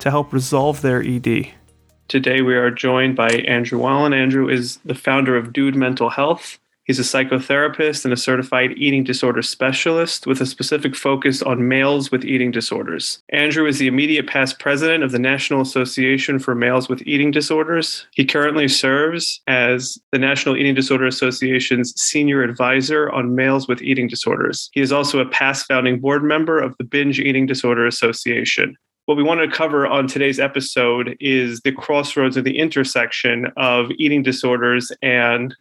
to help resolve their ED. Today we are joined by Andrew Walen. Andrew is the founder of Dude Mental Health. He's a psychotherapist and a certified eating disorder specialist with a specific focus on males with eating disorders. Andrew is the immediate past president of the National Association for Males with Eating Disorders. He currently serves as the National Eating Disorder Association's senior advisor on males with eating disorders. He is also a past founding board member of the Binge Eating Disorder Association what we want to cover on today's episode is the crossroads or the intersection of eating disorders and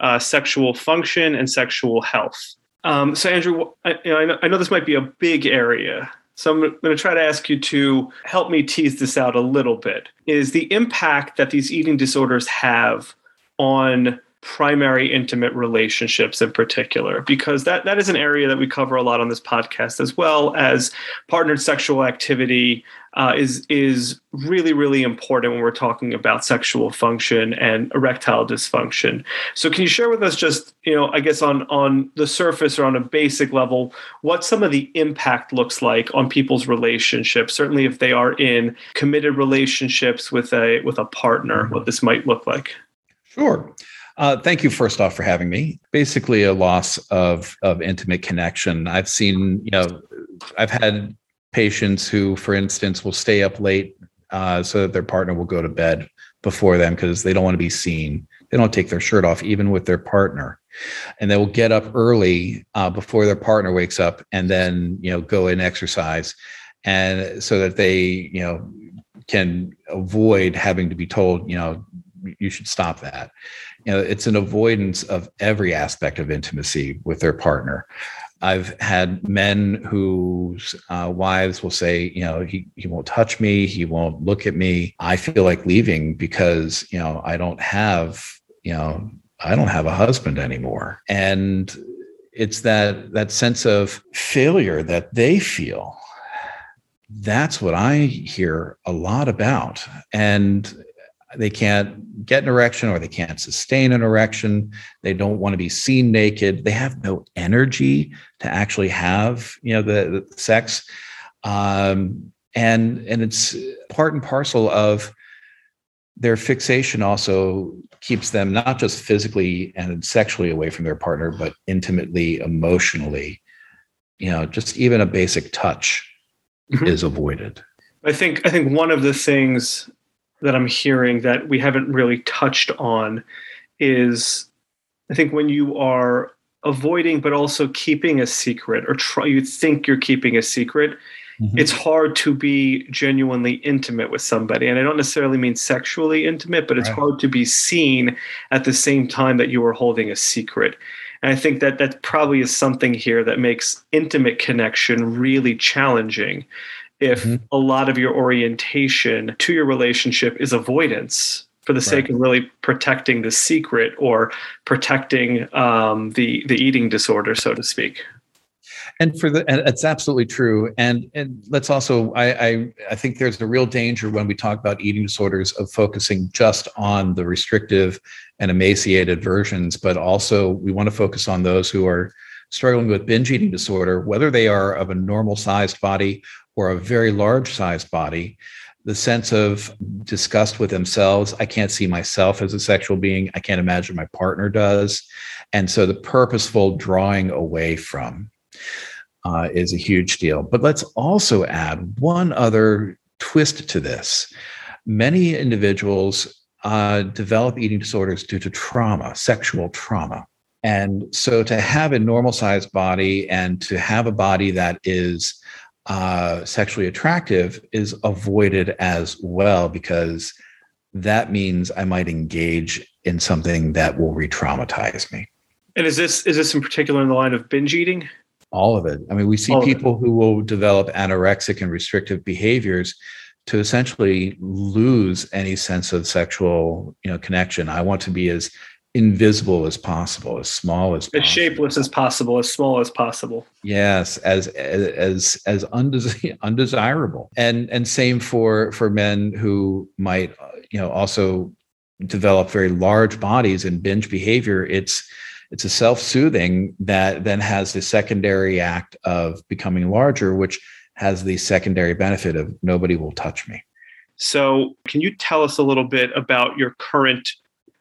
uh, sexual function and sexual health. Um, so, Andrew, I, you know, I, know, I know this might be a big area. So, I'm going to try to ask you to help me tease this out a little bit. Is the impact that these eating disorders have on primary intimate relationships in particular because that that is an area that we cover a lot on this podcast as well as partnered sexual activity uh, is is really really important when we're talking about sexual function and erectile dysfunction. So can you share with us just you know i guess on on the surface or on a basic level what some of the impact looks like on people's relationships certainly if they are in committed relationships with a with a partner what this might look like? Sure uh, thank you, first off, for having me. Basically, a loss of of intimate connection. I've seen, you know, I've had patients who, for instance, will stay up late uh, so that their partner will go to bed before them because they don't want to be seen. They don't take their shirt off, even with their partner, and they will get up early uh, before their partner wakes up, and then you know go and exercise, and so that they you know can avoid having to be told you know you should stop that you know it's an avoidance of every aspect of intimacy with their partner. I've had men whose uh, wives will say you know he, he won't touch me. He won't look at me. I feel like leaving because you know i don't have you know i don't have a husband anymore. And it's that that sense of failure that they feel. That's what i hear a lot about. And they can't get an erection or they can't sustain an erection. They don't want to be seen naked. They have no energy to actually have you know the, the sex. Um, and and it's part and parcel of their fixation also keeps them not just physically and sexually away from their partner but intimately emotionally. You know just even a basic touch mm-hmm. is avoided. I think i think one of the things that I'm hearing that we haven't really touched on is I think when you are avoiding but also keeping a secret or try you think you're keeping a secret mm-hmm. it's hard to be genuinely intimate with somebody and i don't necessarily mean sexually intimate but it's right. hard to be seen at the same time that you are holding a secret and i think that that probably is something here that makes intimate connection really challenging if mm-hmm. a lot of your orientation to your relationship is avoidance for the sake right. of really protecting the secret or protecting um, the the eating disorder, so to speak. And for the, and it's absolutely true. And and let's also, I, I I think there's a real danger when we talk about eating disorders of focusing just on the restrictive and emaciated versions, but also we want to focus on those who are struggling with binge eating disorder, whether they are of a normal sized body or a very large sized body, the sense of disgust with themselves. I can't see myself as a sexual being. I can't imagine my partner does. And so the purposeful drawing away from uh, is a huge deal. But let's also add one other twist to this. Many individuals uh, develop eating disorders due to trauma, sexual trauma. And so to have a normal sized body and to have a body that is uh, sexually attractive is avoided as well because that means I might engage in something that will re-traumatize me. And is this is this in particular in the line of binge eating? All of it. I mean, we see All people who will develop anorexic and restrictive behaviors to essentially lose any sense of sexual you know connection i want to be as invisible as possible as small as as shapeless as possible as small as possible. Yes as as as undes- undesirable. And and same for for men who might you know also develop very large bodies and binge behavior. It's it's a self-soothing that then has the secondary act of becoming larger which has the secondary benefit of nobody will touch me. So, can you tell us a little bit about your current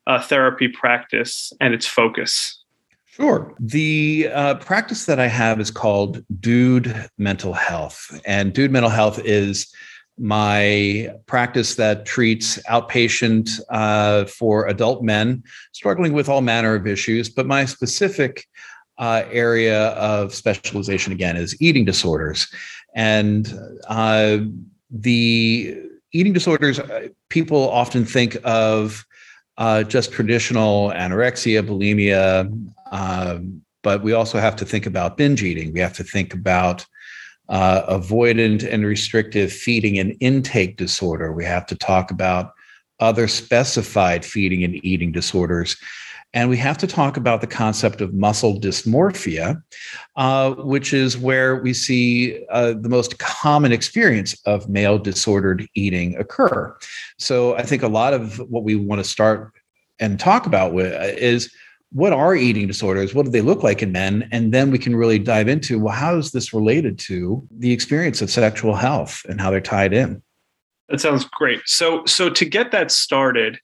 uh, therapy practice and its focus? Sure. The uh, practice that I have is called Dude Mental Health. And Dude Mental Health is my practice that treats outpatient uh, for adult men struggling with all manner of issues. But my specific uh, area of specialization, again, is eating disorders. And uh, the eating disorders, uh, people often think of uh, just traditional anorexia, bulimia, um, but we also have to think about binge eating. We have to think about uh, avoidant and restrictive feeding and intake disorder. We have to talk about other specified feeding and eating disorders. And we have to talk about the concept of muscle dysmorphia, uh, which is where we see uh, the most common experience of male disordered eating occur. So I think a lot of what we want to start and talk about with, uh, is what are eating disorders? What do they look like in men? And then we can really dive into well, how is this related to the experience of sexual health and how they're tied in? That sounds great. So, so to get that started,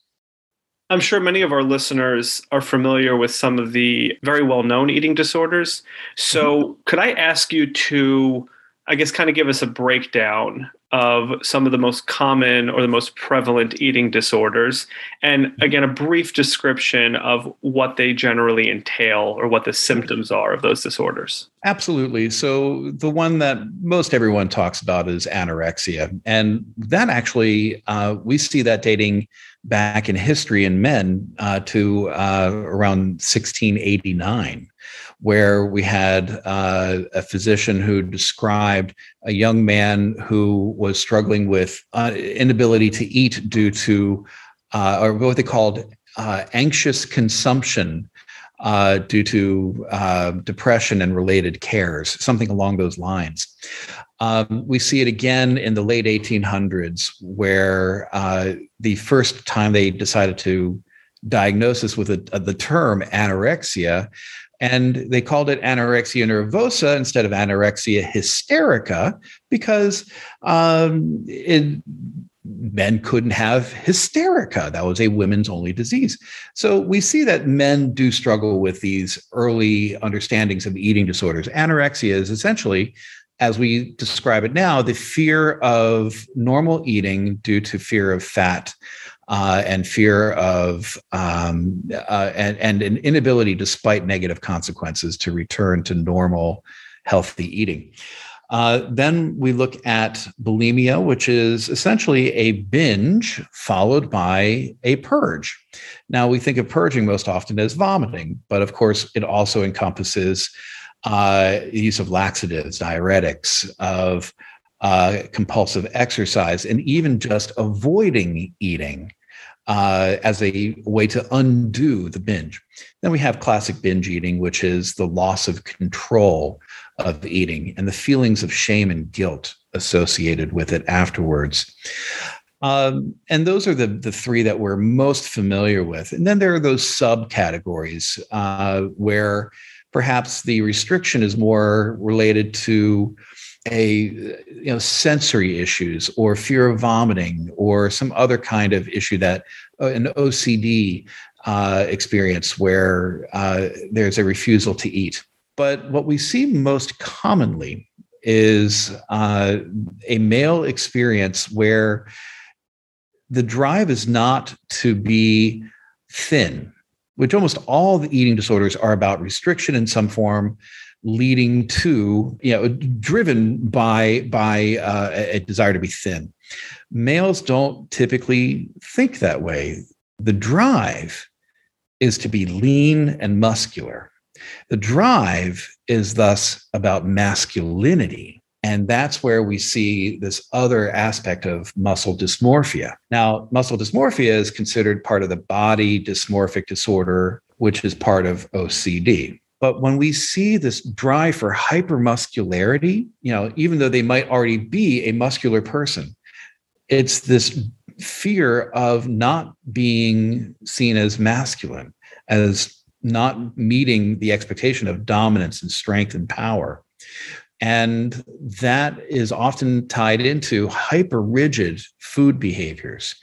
I'm sure many of our listeners are familiar with some of the very well known eating disorders. So, mm-hmm. could I ask you to, I guess, kind of give us a breakdown of some of the most common or the most prevalent eating disorders? And mm-hmm. again, a brief description of what they generally entail or what the symptoms are of those disorders. Absolutely. So, the one that most everyone talks about is anorexia. And that actually, uh, we see that dating back in history in men uh, to uh, around 1689, where we had uh, a physician who described a young man who was struggling with uh, inability to eat due to, uh, or what they called uh, anxious consumption. Due to depression and related cares, something along those lines. Um, we see it again in the late 1800s, where uh, the first time they decided to diagnose us with a, a, the term anorexia, and they called it anorexia nervosa instead of anorexia hysterica because um, it, men couldn't have hysterica. That was a women's only disease. So we see that men do struggle with these early understandings of eating disorders. Anorexia is essentially as we describe it now, the fear of normal eating due to fear of fat uh, and fear of um, uh, and, and an inability, despite negative consequences, to return to normal, healthy eating. Uh, then we look at bulimia, which is essentially a binge followed by a purge. Now, we think of purging most often as vomiting, but of course, it also encompasses uh, use of laxatives, diuretics, of uh, compulsive exercise, and even just avoiding eating uh, as a way to undo the binge. Then we have classic binge eating, which is the loss of control of eating and the feelings of shame and guilt associated with it afterwards. Um, and those are the, the three that we're most familiar with. And then there are those subcategories uh, where perhaps the restriction is more related to a you know sensory issues or fear of vomiting or some other kind of issue that uh, an OCD uh, experience where uh, there's a refusal to eat. But what we see most commonly is uh, a male experience where the drive is not to be thin which almost all the eating disorders are about restriction in some form leading to you know driven by by uh, a desire to be thin. Males don't typically think that way. The drive is to be lean and muscular the drive is thus about masculinity And that's where we see this other aspect of muscle dysmorphia. Now, muscle dysmorphia is considered part of the body dysmorphic disorder, which is part of OCD. But when we see this drive for hypermuscularity, you know, even though they might already be a muscular person, it's this fear of not being seen as masculine, as not meeting the expectation of dominance and strength and power. And that is often tied into hyper rigid food behaviors.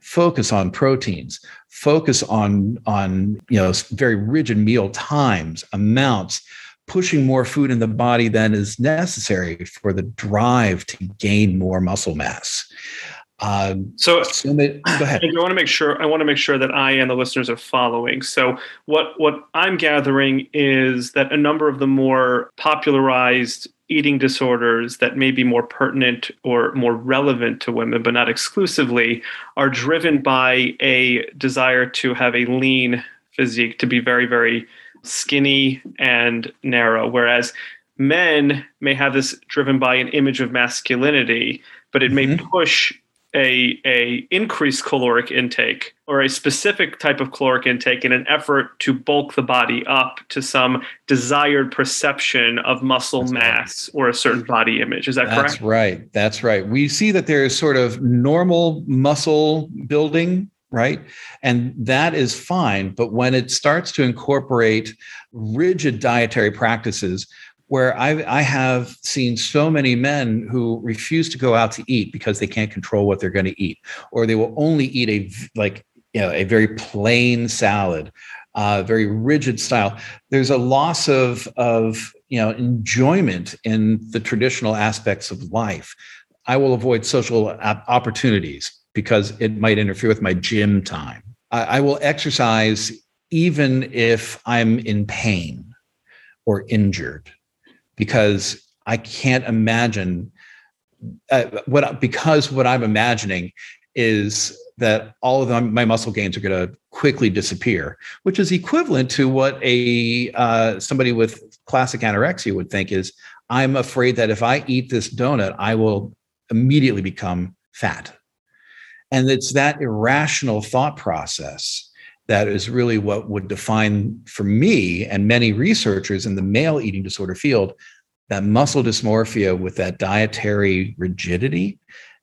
Focus on proteins, focus on, on you know, very rigid meal times, amounts, pushing more food in the body than is necessary for the drive to gain more muscle mass. Um, so, so they, go ahead. I want to make sure I want to make sure that I and the listeners are following. So what what I'm gathering is that a number of the more popularized eating disorders that may be more pertinent or more relevant to women, but not exclusively, are driven by a desire to have a lean physique, to be very, very skinny and narrow. Whereas men may have this driven by an image of masculinity, but it mm-hmm. may push a, a increased caloric intake or a specific type of caloric intake in an effort to bulk the body up to some desired perception of muscle That's mass right. or a certain body image. Is that That's correct? That's right. That's right. We see that there is sort of normal muscle building right? And that is fine. But when it starts to incorporate rigid dietary practices, where I, I have seen so many men who refuse to go out to eat because they can't control what they're going to eat, or they will only eat a like you know a very plain salad, uh, very rigid style. There's a loss of of you know enjoyment in the traditional aspects of life. I will avoid social opportunities because it might interfere with my gym time. I, I will exercise even if I'm in pain or injured because I can't imagine uh, what because what I'm imagining is that all of my muscle gains are going to quickly disappear, which is equivalent to what a uh, somebody with classic anorexia would think is I'm afraid that if I eat this donut, I will immediately become fat. And it's that irrational thought process that is really what would define for me and many researchers in the male eating disorder field that muscle dysmorphia with that dietary rigidity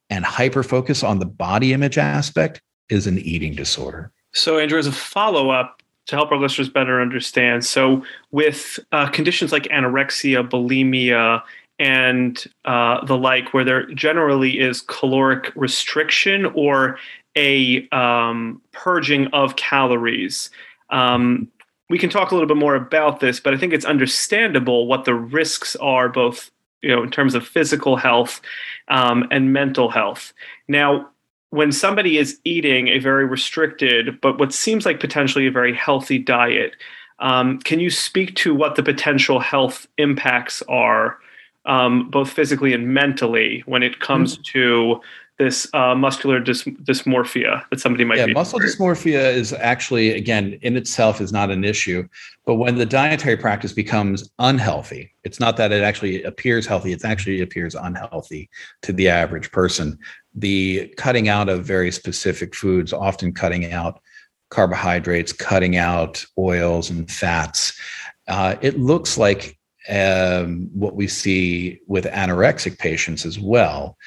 and hyper focus on the body image aspect is an eating disorder. So, Andrew, as a follow up to help our listeners better understand, so with uh, conditions like anorexia, bulimia, and uh, the like, where there generally is caloric restriction or a um, purging of calories. Um, we can talk a little bit more about this, but I think it's understandable what the risks are, both you know in terms of physical health um, and mental health. Now, when somebody is eating a very restricted, but what seems like potentially a very healthy diet, um, can you speak to what the potential health impacts are, um, both physically and mentally, when it comes mm-hmm. to this uh, muscular dys- dysmorphia that somebody might yeah, be. muscle dysmorphia is actually, again, in itself is not an issue. But when the dietary practice becomes unhealthy, it's not that it actually appears healthy, it actually appears unhealthy to the average person. The cutting out of very specific foods, often cutting out carbohydrates, cutting out oils and fats, uh, it looks like um, what we see with anorexic patients as well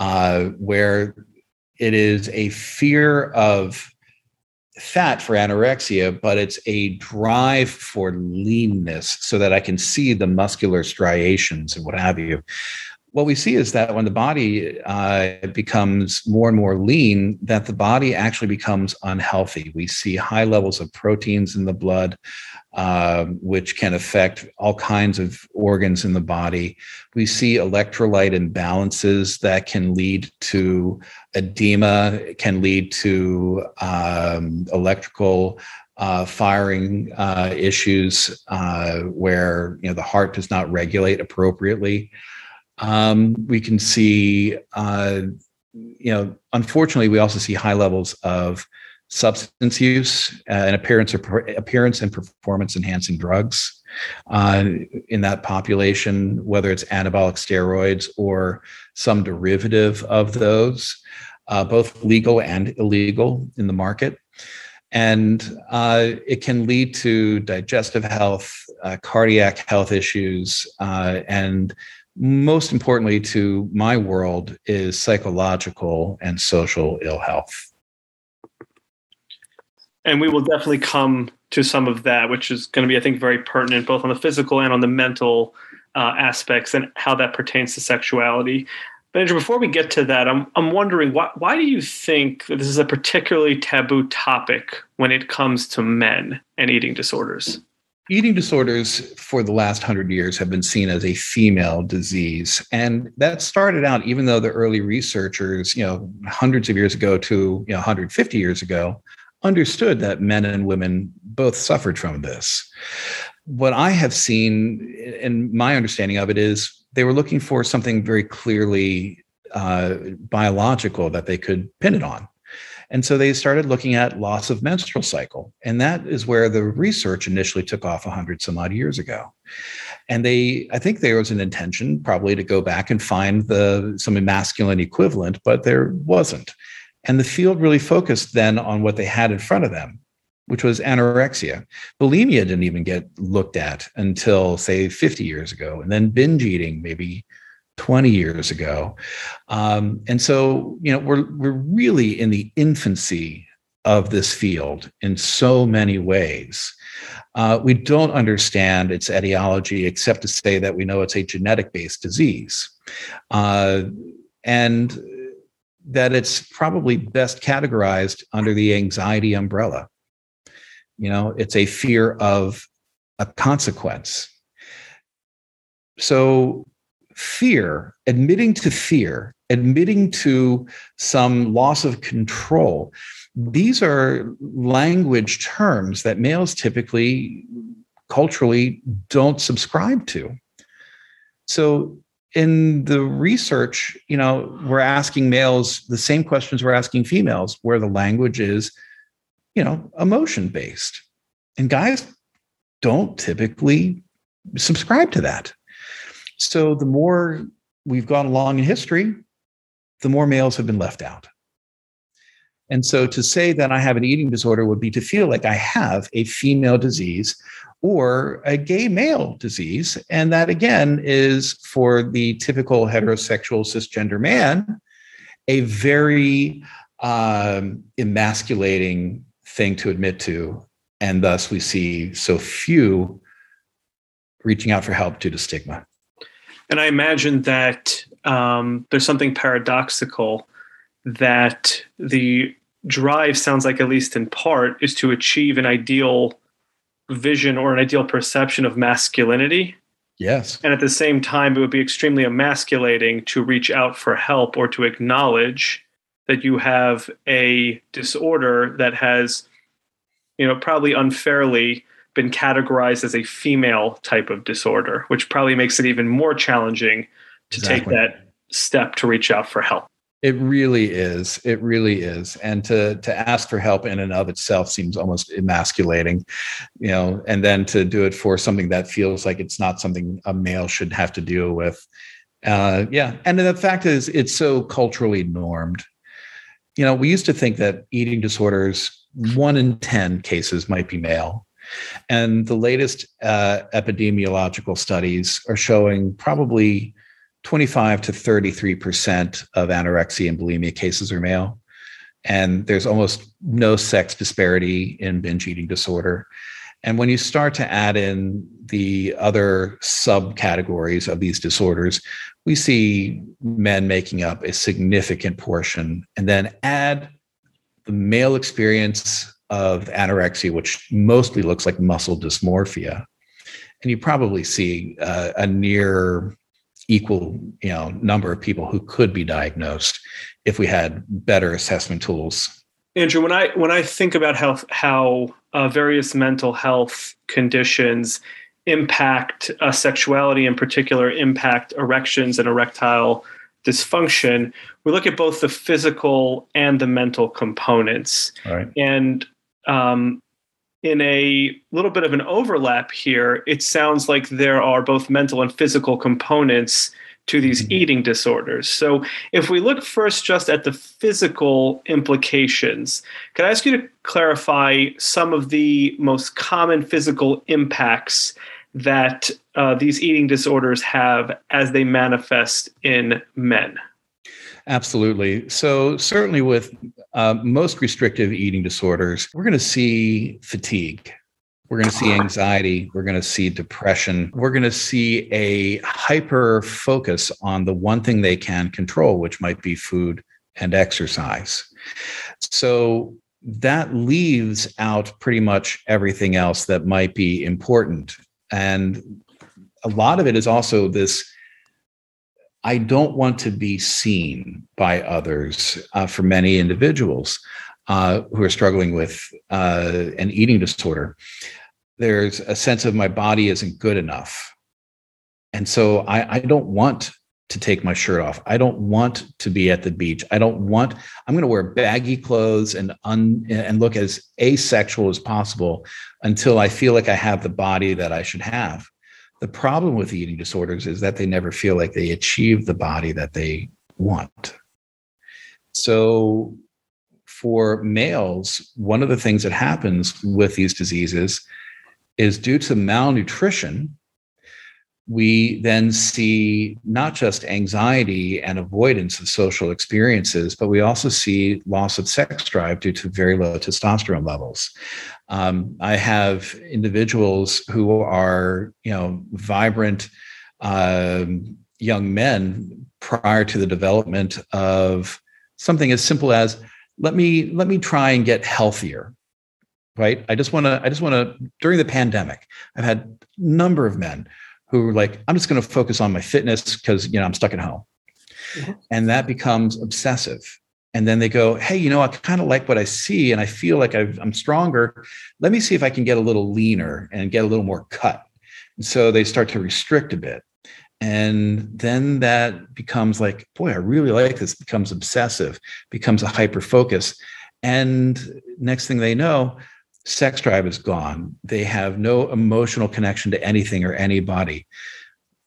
uh, where it is a fear of fat for anorexia, but it's a drive for leanness so that I can see the muscular striations and what have you. What we see is that when the body uh, becomes more and more lean, that the body actually becomes unhealthy. We see high levels of proteins in the blood, um, which can affect all kinds of organs in the body. We see electrolyte imbalances that can lead to edema, can lead to um, electrical uh, firing uh, issues uh, where you know the heart does not regulate appropriately. Um, we can see, uh, you know, unfortunately, we also see high levels of substance use uh, and appearance or appearance and performance enhancing drugs. uh, in that population, whether it's anabolic steroids or some derivative of those, uh, both legal and illegal in the market. And uh, it can lead to digestive health, uh, cardiac health issues, uh, and most importantly to my world is psychological and social ill health. And we will definitely come to some of that, which is going to be, I think, very pertinent both on the physical and on the mental uh, aspects and how that pertains to sexuality. But before we get to that, I'm I'm wondering why why do you think that this is a particularly taboo topic when it comes to men and eating disorders? Eating disorders for the last hundred years have been seen as a female disease. And that started out, even though the early researchers, you know, hundreds of years ago to you know 150 years ago, understood that men and women both suffered from this. What I have seen, and my understanding of it is they were looking for something very clearly uh, biological that they could pin it on. And so they started looking at loss of menstrual cycle. And that is where the research initially took off 100 some odd years ago. And they, I think there was an intention probably to go back and find the some masculine equivalent, but there wasn't. And the field really focused then on what they had in front of them which was anorexia. Bulimia didn't even get looked at until, say, 50 years ago, and then binge eating maybe 20 years ago. Um, and so, you know, we're we're really in the infancy of this field in so many ways. Uh, we don't understand its etiology except to say that we know it's a genetic based disease. Uh, and that it's probably best categorized under the anxiety umbrella. You know, it's a fear of a consequence. So, fear, admitting to fear, admitting to some loss of control, these are language terms that males typically culturally don't subscribe to. So, in the research, you know, we're asking males the same questions we're asking females, where the language is you know, emotion based. And guys don't typically subscribe to that. So the more we've gone along in history, the more males have been left out. And so to say that I have an eating disorder would be to feel like I have a female disease or a gay male disease. And that again is for the typical heterosexual cisgender man, a very um, emasculating thing to admit to. And thus we see so few reaching out for help due to stigma. And I imagine that um, there's something paradoxical that the drive sounds like, at least in part, is to achieve an ideal vision or an ideal perception of masculinity. Yes. And at the same time, it would be extremely emasculating to reach out for help or to acknowledge that you have a disorder that has, you know, probably unfairly been categorized as a female type of disorder, which probably makes it even more challenging to exactly. take that step to reach out for help. It really is. It really is. And to to ask for help in and of itself seems almost emasculating, you know, and then to do it for something that feels like it's not something a male should have to deal with. Uh, yeah. And the fact is it's so culturally normed you know, we used to think that eating disorders, one in 10 cases might be male. And the latest uh, epidemiological studies are showing probably 25 to 33% of anorexia and bulimia cases are male. And there's almost no sex disparity in binge eating disorder. And when you start to add in the other subcategories of these disorders, we see men making up a significant portion. And then add the male experience of anorexia, which mostly looks like muscle dysmorphia. And you probably see uh, a near equal you know number of people who could be diagnosed if we had better assessment tools Andrew, when I when I think about how how uh, various mental health conditions impact uh, sexuality, in particular, impact erections and erectile dysfunction, we look at both the physical and the mental components. Right. And um, in a little bit of an overlap here, it sounds like there are both mental and physical components to these mm-hmm. eating disorders. So, if we look first just at the physical implications, could I ask you to clarify some of the most common physical impacts that uh, these eating disorders have as they manifest in men? Absolutely. So, certainly with uh, most restrictive eating disorders, we're going to see fatigue. We're going to see anxiety. We're going to see depression. We're going to see a hyper focus on the one thing they can control, which might be food and exercise. So, that leaves out pretty much everything else that might be important. And a lot of it is also this I don't want to be seen by others uh, for many individuals uh, who are struggling with uh, an eating disorder. There's a sense of my body isn't good enough. And so I, I don't want to take my shirt off. I don't want to be at the beach. I don't want, I'm going to wear baggy clothes and un, and look as asexual as possible until I feel like I have the body that I should have. The problem with eating disorders is that they never feel like they achieve the body that they want. So, for males, one of the things that happens with these diseases is due to malnutrition, we then see not just anxiety and avoidance of social experiences, but we also see loss of sex drive due to very low testosterone levels. Um, I have individuals who are, you know, vibrant um, young men prior to the development of something as simple as let me let me try and get healthier right i just want to i just want to during the pandemic i've had a number of men who are like, I'm just going to focus on my fitness because you know I'm stuck at home, mm-hmm. and that becomes obsessive. And then they go, hey, you know, I kind of like what I see, and I feel like i am stronger. Let me see if I can get a little leaner and get a little more cut. And so they start to restrict a bit. And then that becomes like, boy, I really like this, becomes obsessive, becomes a hyper focus. And next thing they know, sex drive is gone. They have no emotional connection to anything or anybody.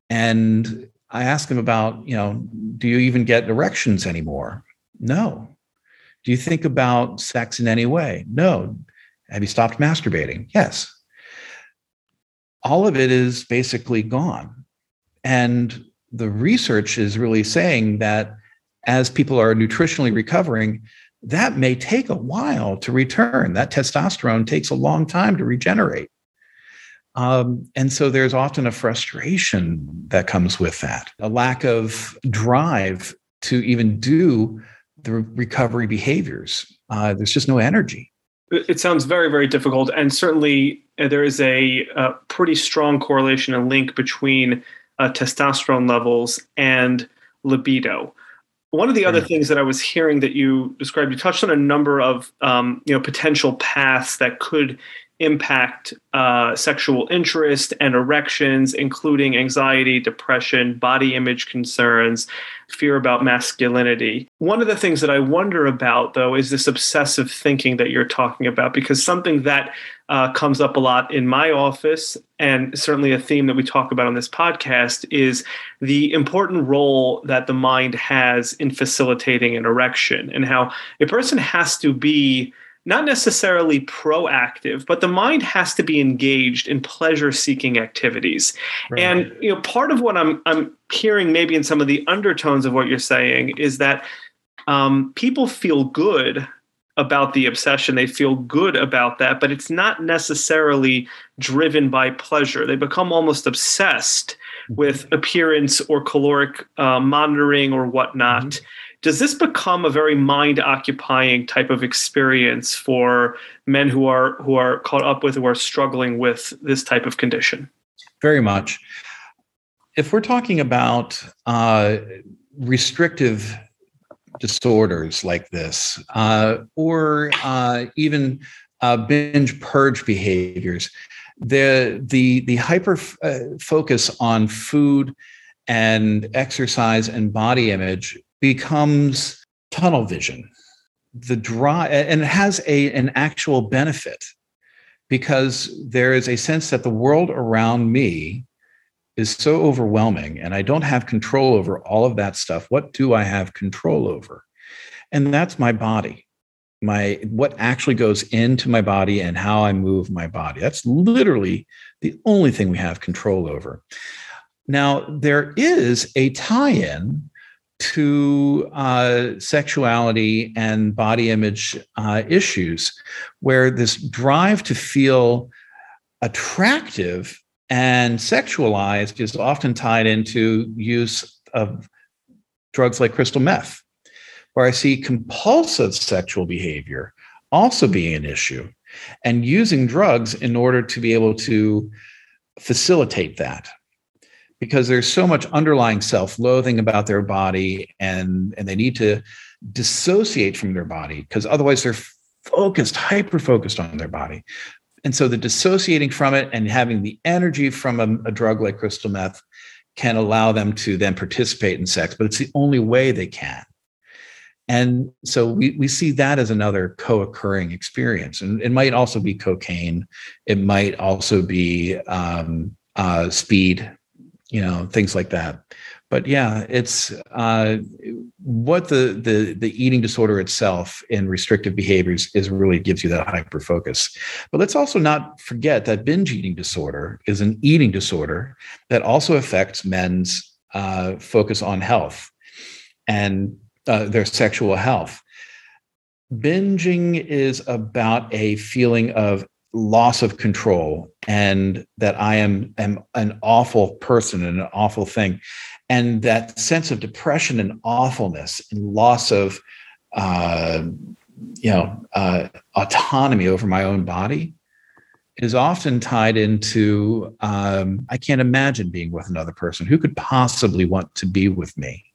And I ask them about, you know, do you even get erections anymore? No. Do you think about sex in any way? No. Have you stopped masturbating? Yes. All of it is basically gone. And the research is really saying that as people are nutritionally recovering, that may take a while to return. That testosterone takes a long time to regenerate. Um, and so there's often a frustration that comes with that, a lack of drive to even do the recovery behaviors. Uh, there's just no energy. It sounds very, very difficult. And certainly uh, there is a, a, pretty strong correlation and link between uh, testosterone levels and libido. One of the other things that I was hearing that you described, you touched on a number of um, you know potential paths that could impact uh, sexual interest and erections, including anxiety, depression, body image concerns, fear about masculinity. One of the things that I wonder about, though, is this obsessive thinking that you're talking about, because something that uh, comes up a lot in my office, and certainly a theme that we talk about on this podcast, is the important role that the mind has in facilitating an erection and how a person has to be not necessarily proactive, but the mind has to be engaged in pleasure-seeking activities. Right. And you know, part of what I'm I'm hearing maybe in some of the undertones of what you're saying is that um, people feel good about the obsession. They feel good about that, but it's not necessarily driven by pleasure. They become almost obsessed mm-hmm. with appearance or caloric uh, monitoring or whatnot. Mm-hmm. Does this become a very mind occupying type of experience for men who are who are caught up with who are struggling with this type of condition? Very much. If we're talking about uh, restrictive disorders like this, uh, or uh, even uh, binge purge behaviors, the the the hyper uh, focus on food and exercise and body image becomes tunnel vision. The draw and it has a an actual benefit because there is a sense that the world around me is so overwhelming and I don't have control over all of that stuff. What do I have control over? And that's my body. My what actually goes into my body and how I move my body. That's literally the only thing we have control over. Now, there is a tie in to uh, sexuality and body image uh, issues, where this drive to feel attractive and sexualized is often tied into use of drugs like crystal meth, where I see compulsive sexual behavior also being an issue and using drugs in order to be able to facilitate that. Because there's so much underlying self-loathing about their body and and they need to dissociate from their body because otherwise they're focused hyper focused on their body and so the dissociating from it and having the energy from a, a drug like crystal meth can allow them to then participate in sex but it's the only way they can. And so we, we see that as another co-occurring experience. And it might also be cocaine. It might also be um, uh, speed you know things like that but yeah it's uh, what the the the eating disorder itself and restrictive behaviors is really gives you that hyper focus but let's also not forget that binge eating disorder is an eating disorder that also affects men's uh, focus on health and uh, their sexual health binging is about a feeling of loss of control and that I am, am an awful person and an awful thing. And that sense of depression and awfulness and loss of, uh, you know, uh, autonomy over my own body is often tied into um, I can't imagine being with another person. Who could possibly want to be with me?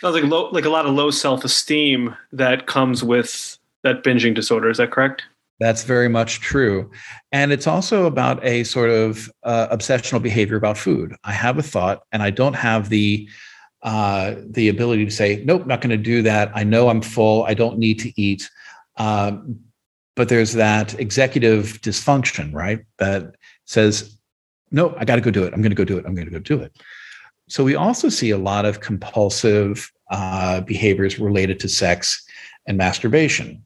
Sounds like low, like a lot of low self esteem that comes with that binging disorder. Is that correct? That's very much true. And it's also about a sort of uh, obsessional behavior about food. I have a thought and I don't have the uh, the ability to say, nope, not going to do that. I know I'm full. I don't need to eat. Um, but there's that executive dysfunction, right? That says, nope, I got to go do it. I'm going to go do it. I'm going to go do it. So we also see a lot of compulsive uh, behaviors related to sex and masturbation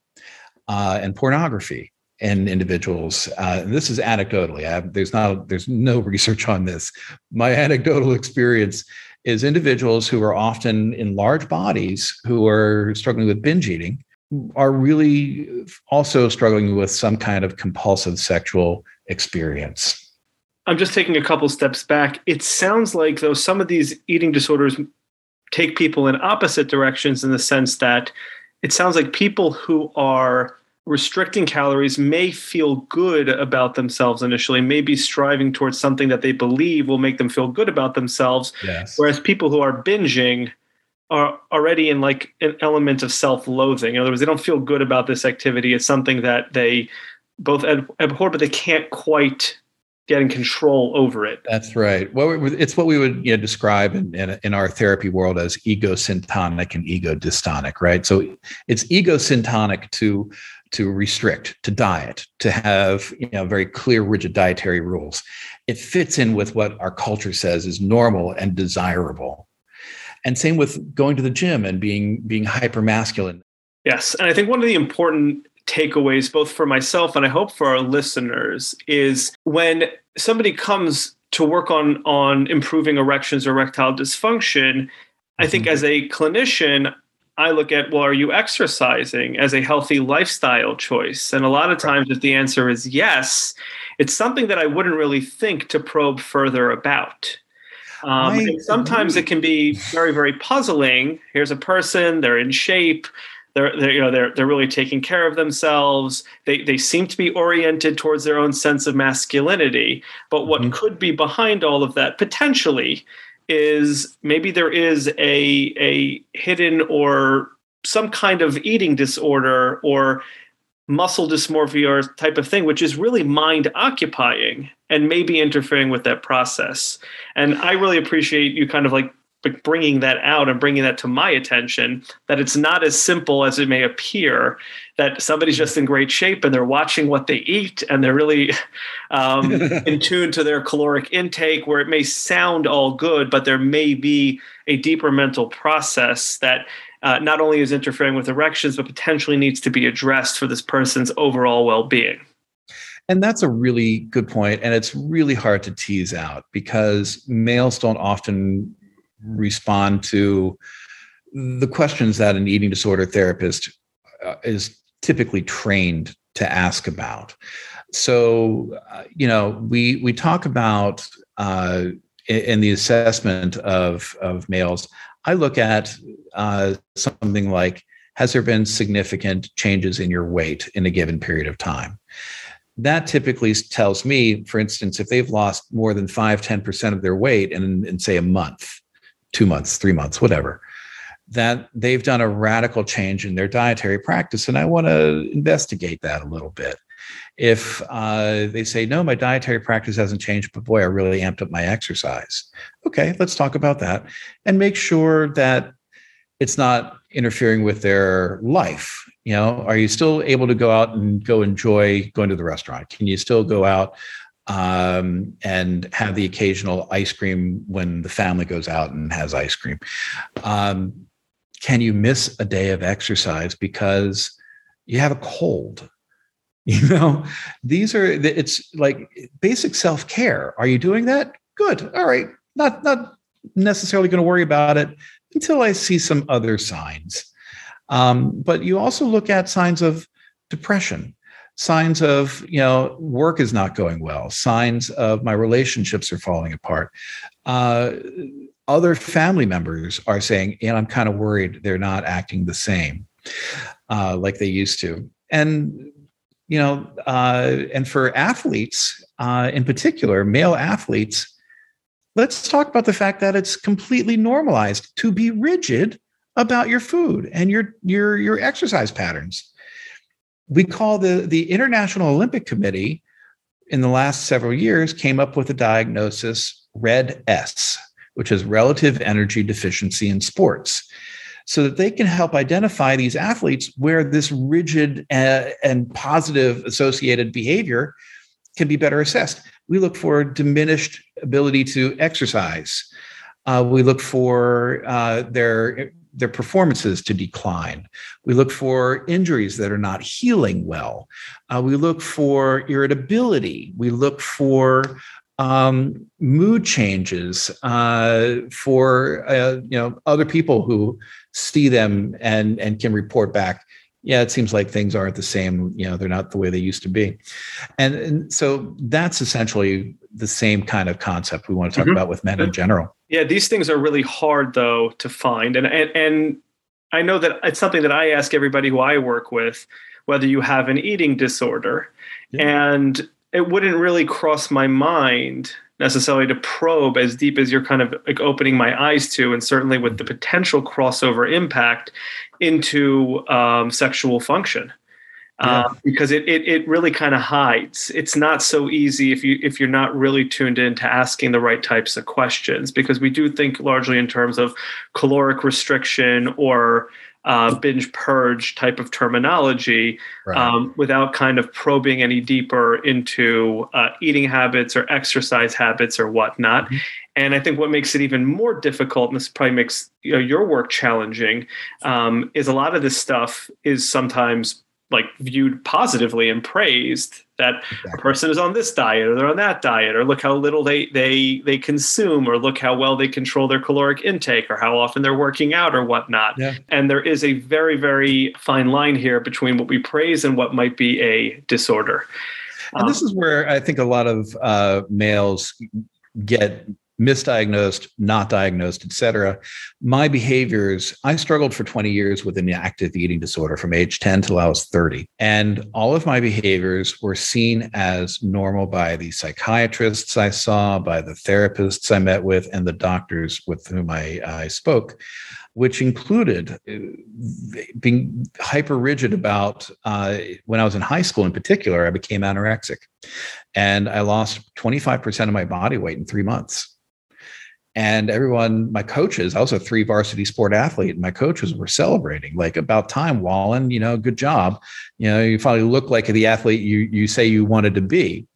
uh, and pornography in individuals. Uh, and this is anecdotally. Have, there's not there's no research on this. My anecdotal experience is individuals who are often in large bodies who are struggling with binge eating are really also struggling with some kind of compulsive sexual experience. I'm just taking a couple steps back. It sounds like though some of these eating disorders take people in opposite directions in the sense that it sounds like people who are restricting calories may feel good about themselves initially, may be striving towards something that they believe will make them feel good about themselves. Yes. Whereas people who are binging are already in like an element of self-loathing. In other words, they don't feel good about this activity. It's something that they both abhor, but they can't quite get in control over it. That's right. Well, it's what we would you know, describe in, in, in, our therapy world as ego syntonic and ego dystonic, right? So it's ego syntonic to to restrict, to diet, to have you know very clear, rigid dietary rules. It fits in with what our culture says is normal and desirable. And same with going to the gym and being being hyper masculine. Yes, and I think one of the important takeaways, both for myself and I hope for our listeners, is when somebody comes to work on on improving erections or erectile dysfunction. I think mm-hmm. as a clinician, I look at, well, are you exercising as a healthy lifestyle choice? And a lot of times, if the answer is yes, it's something that I wouldn't really think to probe further about. Um, sometimes it can be very, very puzzling. Here's a person, they're in shape, they're, they're, you know they're they're really taking care of themselves. They they seem to be oriented towards their own sense of masculinity. But what mm-hmm. could be behind all of that potentially is maybe there is a a hidden or some kind of eating disorder or muscle dysmorphia or type of thing, which is really mind occupying and maybe interfering with that process. And I really appreciate you kind of like bringing that out and bringing that to my attention that it's not as simple as it may appear that somebody's just in great shape and they're watching what they eat and they're really um, in tune to their caloric intake where it may sound all good but there may be a deeper mental process that uh, not only is interfering with erections but potentially needs to be addressed for this person's overall well-being. And that's a really good point and it's really hard to tease out because males don't often respond to the questions that an eating disorder therapist uh, is typically trained to ask about. So, uh, you know, we we talk about uh, in, in, the assessment of of males. I look at uh, something like has there been significant changes in your weight in a given period of time? That typically tells me, for instance, if they've lost more than 5, 10% of their weight in, in say a month, two months, three months, whatever, that they've done a radical change in their dietary practice. And I want to investigate that a little bit. If uh, they say, no, my dietary practice hasn't changed, but boy, I really amped up my exercise. Okay, let's talk about that and make sure that it's not interfering with their life. You know, are you still able to go out and go enjoy going to the restaurant? Can you still go out um, and have the occasional ice cream when the family goes out and has ice cream. Um, can you miss a day of exercise because you have a cold? You know, these are it's like basic self care. Are you doing that? Good. All right. Not not necessarily going to worry about it until I see some other signs. Um, but you also look at signs of depression signs of you know work is not going well signs of my relationships are falling apart. Uh, other family members are saying and i'm kind of worried they're not acting the same uh, like they used to. And you know uh, and for athletes uh, in particular male athletes let's talk about the fact that it's completely normalized to be rigid about your food and your your your exercise patterns we call the the International Olympic Committee in the last several years came up with a diagnosis red S, which is relative energy deficiency in sports, so that they can help identify these athletes where this rigid uh, and positive associated behavior can be better assessed. We look for diminished ability to exercise. Uh, we look for uh, their their performances to decline. We look for injuries that are not healing well. Uh, we look for irritability. We look for um, mood changes uh, for uh, you know other people who see them and and can report back. Yeah, it seems like things aren't the same. You know, they're not the way they used to be, and, and so that's essentially the same kind of concept we want to talk mm-hmm. about with men in general. Yeah, these things are really hard though to find, and and and I know that it's something that I ask everybody who I work with, whether you have an eating disorder, yeah. and it wouldn't really cross my mind necessarily to probe as deep as you're kind of like opening my eyes to, and certainly with the potential crossover impact into um, sexual function yeah. Um, because it, it, it really kind of hides. It's not so easy if you if you're not really tuned in to asking the right types of questions because we do think largely in terms of caloric restriction or uh, binge purge type of terminology right. um, without kind of probing any deeper into uh, eating habits or exercise habits or whatnot. Mm-hmm. And I think what makes it even more difficult, and this probably makes you know, your work challenging, um, is a lot of this stuff is sometimes like viewed positively and praised that a person is on this diet or they're on that diet or look how little they they they consume or look how well they control their caloric intake or how often they're working out or whatnot. Yeah. and there is a very very fine line here between what we praise and what might be a disorder. And um, this is where i think a lot of uh, males get misdiagnosed, not diagnosed, etc. My behaviors, I struggled for 20 years with an active eating disorder from age 10 till I was 30. And all of my behaviors were seen as normal by the psychiatrists I saw, by the therapists I met with, and the doctors with whom I, I spoke which included uh, being hyper rigid about uh, when I was in high school in particular, I became anorexic and I lost 25% of my body weight in three months and everyone, my coaches, I was a three varsity sport athlete, and my coaches were celebrating, like about time, Walen, you know, good job. You know, you finally look like the athlete you you say you wanted to be.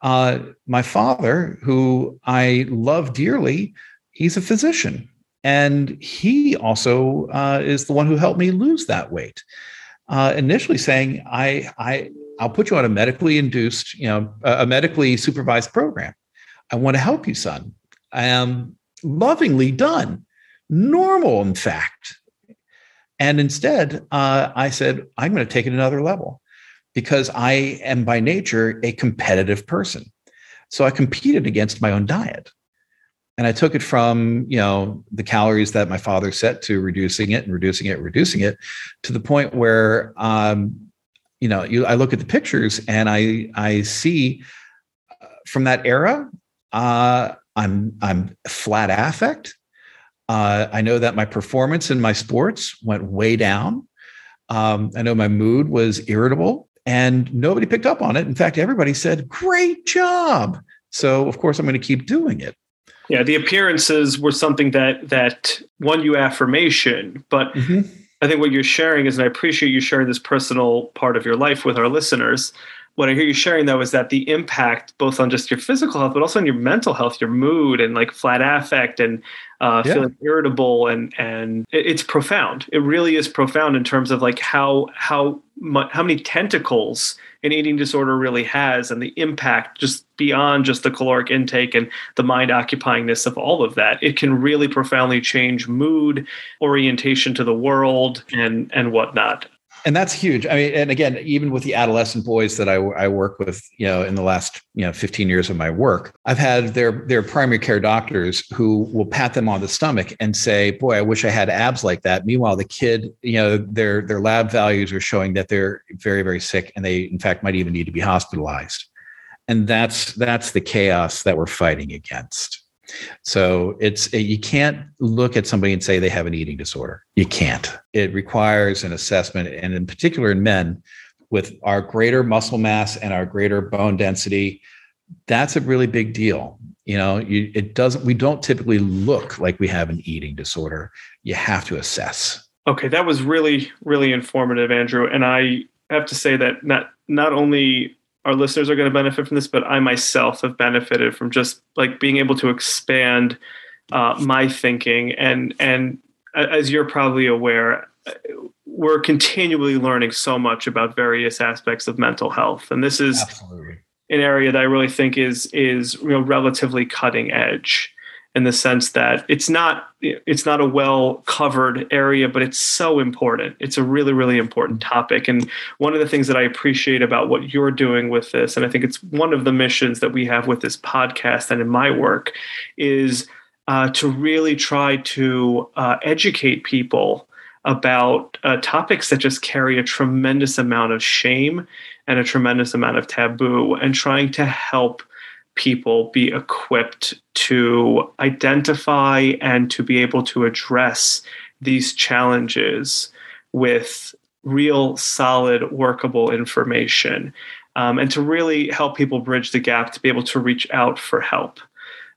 Uh, my father, who I love dearly, he's a physician, and he also uh, is the one who helped me lose that weight. Uh, initially, saying, "I, I, I'll put you on a medically induced, you know, a medically supervised program. I want to help you, son." Um, lovingly done, normal, in fact. And instead, uh, I said, I'm going to take it another level because I am by nature a competitive person. So I competed against my own diet. And I took it from, you know, the calories that my father set to reducing it and reducing it, reducing it to the point where, um, you know, you, I look at the pictures and I, I see uh, from that era, uh, I'm I'm flat affect. Uh, I know that my performance in my sports went way down. Um, I know my mood was irritable, and nobody picked up on it. In fact, everybody said, "Great job!" So, of course, I'm going to keep doing it. Yeah, the appearances were something that that won you affirmation, but mm-hmm. I think what you're sharing is, and I appreciate you sharing this personal part of your life with our listeners what I hear you sharing though is that the impact both on just your physical health, but also on your mental health, your mood, and like flat affect and uh, yeah. feeling irritable, and and it's profound. It really is profound in terms of like how how much, how many tentacles an eating disorder really has, and the impact just beyond just the caloric intake and the mind occupyingness of all of that. It can really profoundly change mood, orientation to the world, and and whatnot and that's huge. I mean, and again, even with the adolescent boys that I, I work with, you know, in the last you know 15 years of my work, I've had their their primary care doctors who will pat them on the stomach and say, "Boy, I wish I had abs like that." Meanwhile, the kid, you know, their their lab values are showing that they're very very sick, and they in fact might even need to be hospitalized. And that's that's the chaos that we're fighting against. So it's you can't look at somebody and say they have an eating disorder. You can't. It requires an assessment, and in particular in men, with our greater muscle mass and our greater bone density, that's a really big deal. You know, you, it doesn't. We don't typically look like we have an eating disorder. You have to assess. Okay, that was really really informative, Andrew, and I have to say that not not only our listeners are going to benefit from this, but I myself have benefited from just like being able to expand uh, my thinking. And and as you're probably aware, we're continually learning so much about various aspects of mental health, and this is Absolutely. an area that I really think is is you know relatively cutting edge in the sense that it's not it's not a well covered area but it's so important. It's a really really important topic. And one of the things that i appreciate about what you're doing with this and i think it's one of the missions that we have with this podcast and in my work is uh, to really try to uh, educate people about uh, topics that just carry a tremendous amount of shame and a tremendous amount of taboo and trying to help people be equipped to identify and to be able to address these challenges with real, solid, workable information, um, and to really help people bridge the gap to be able to reach out for help.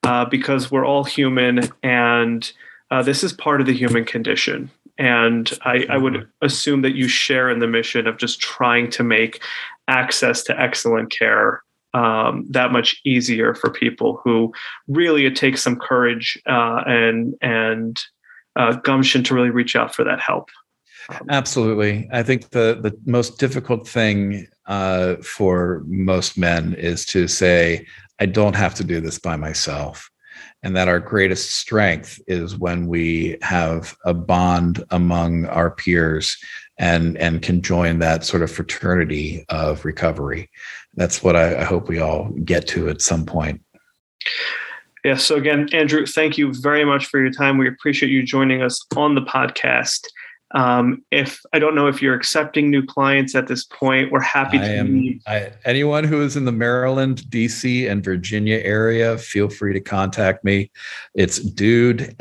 Uh, because we're all human, and uh, this is part of the human condition. And I, I would assume that you share in the mission of just trying to make access to excellent care um, that much easier for people who really it takes some courage uh, and and uh, gumption to really reach out for that help. Um, Absolutely, I think the the most difficult thing uh, for most men is to say, "I don't have to do this by myself." and that our greatest strength is when we have a bond among our peers and and can join that sort of fraternity of recovery that's what I, I hope we all get to at some point. Yeah. So again, Andrew, thank you very much for your time. We appreciate you joining us on the podcast. Um, if I don't know if you're accepting new clients at this point, we're happy to. Am, I, anyone who is in the Maryland, DC, and Virginia area, feel free to contact me. It's dudemh.com.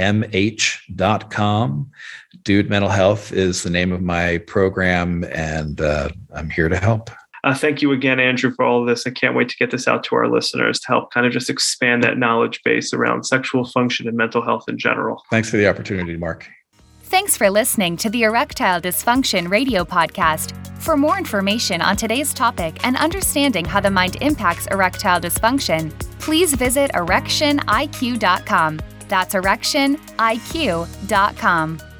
Dude Mental Health is the name of my program, and uh, I'm here to help. Uh, thank you again, Andrew, for all of this. I can't wait to get this out to our listeners to help kind of just expand that knowledge base around sexual function and mental health in general. Thanks for the opportunity, Mark. Thanks for listening to the Erectile Dysfunction Radio Podcast. For more information on today's topic and understanding how the mind impacts erectile dysfunction, please visit erectioniq.com. That's erectioniq.com.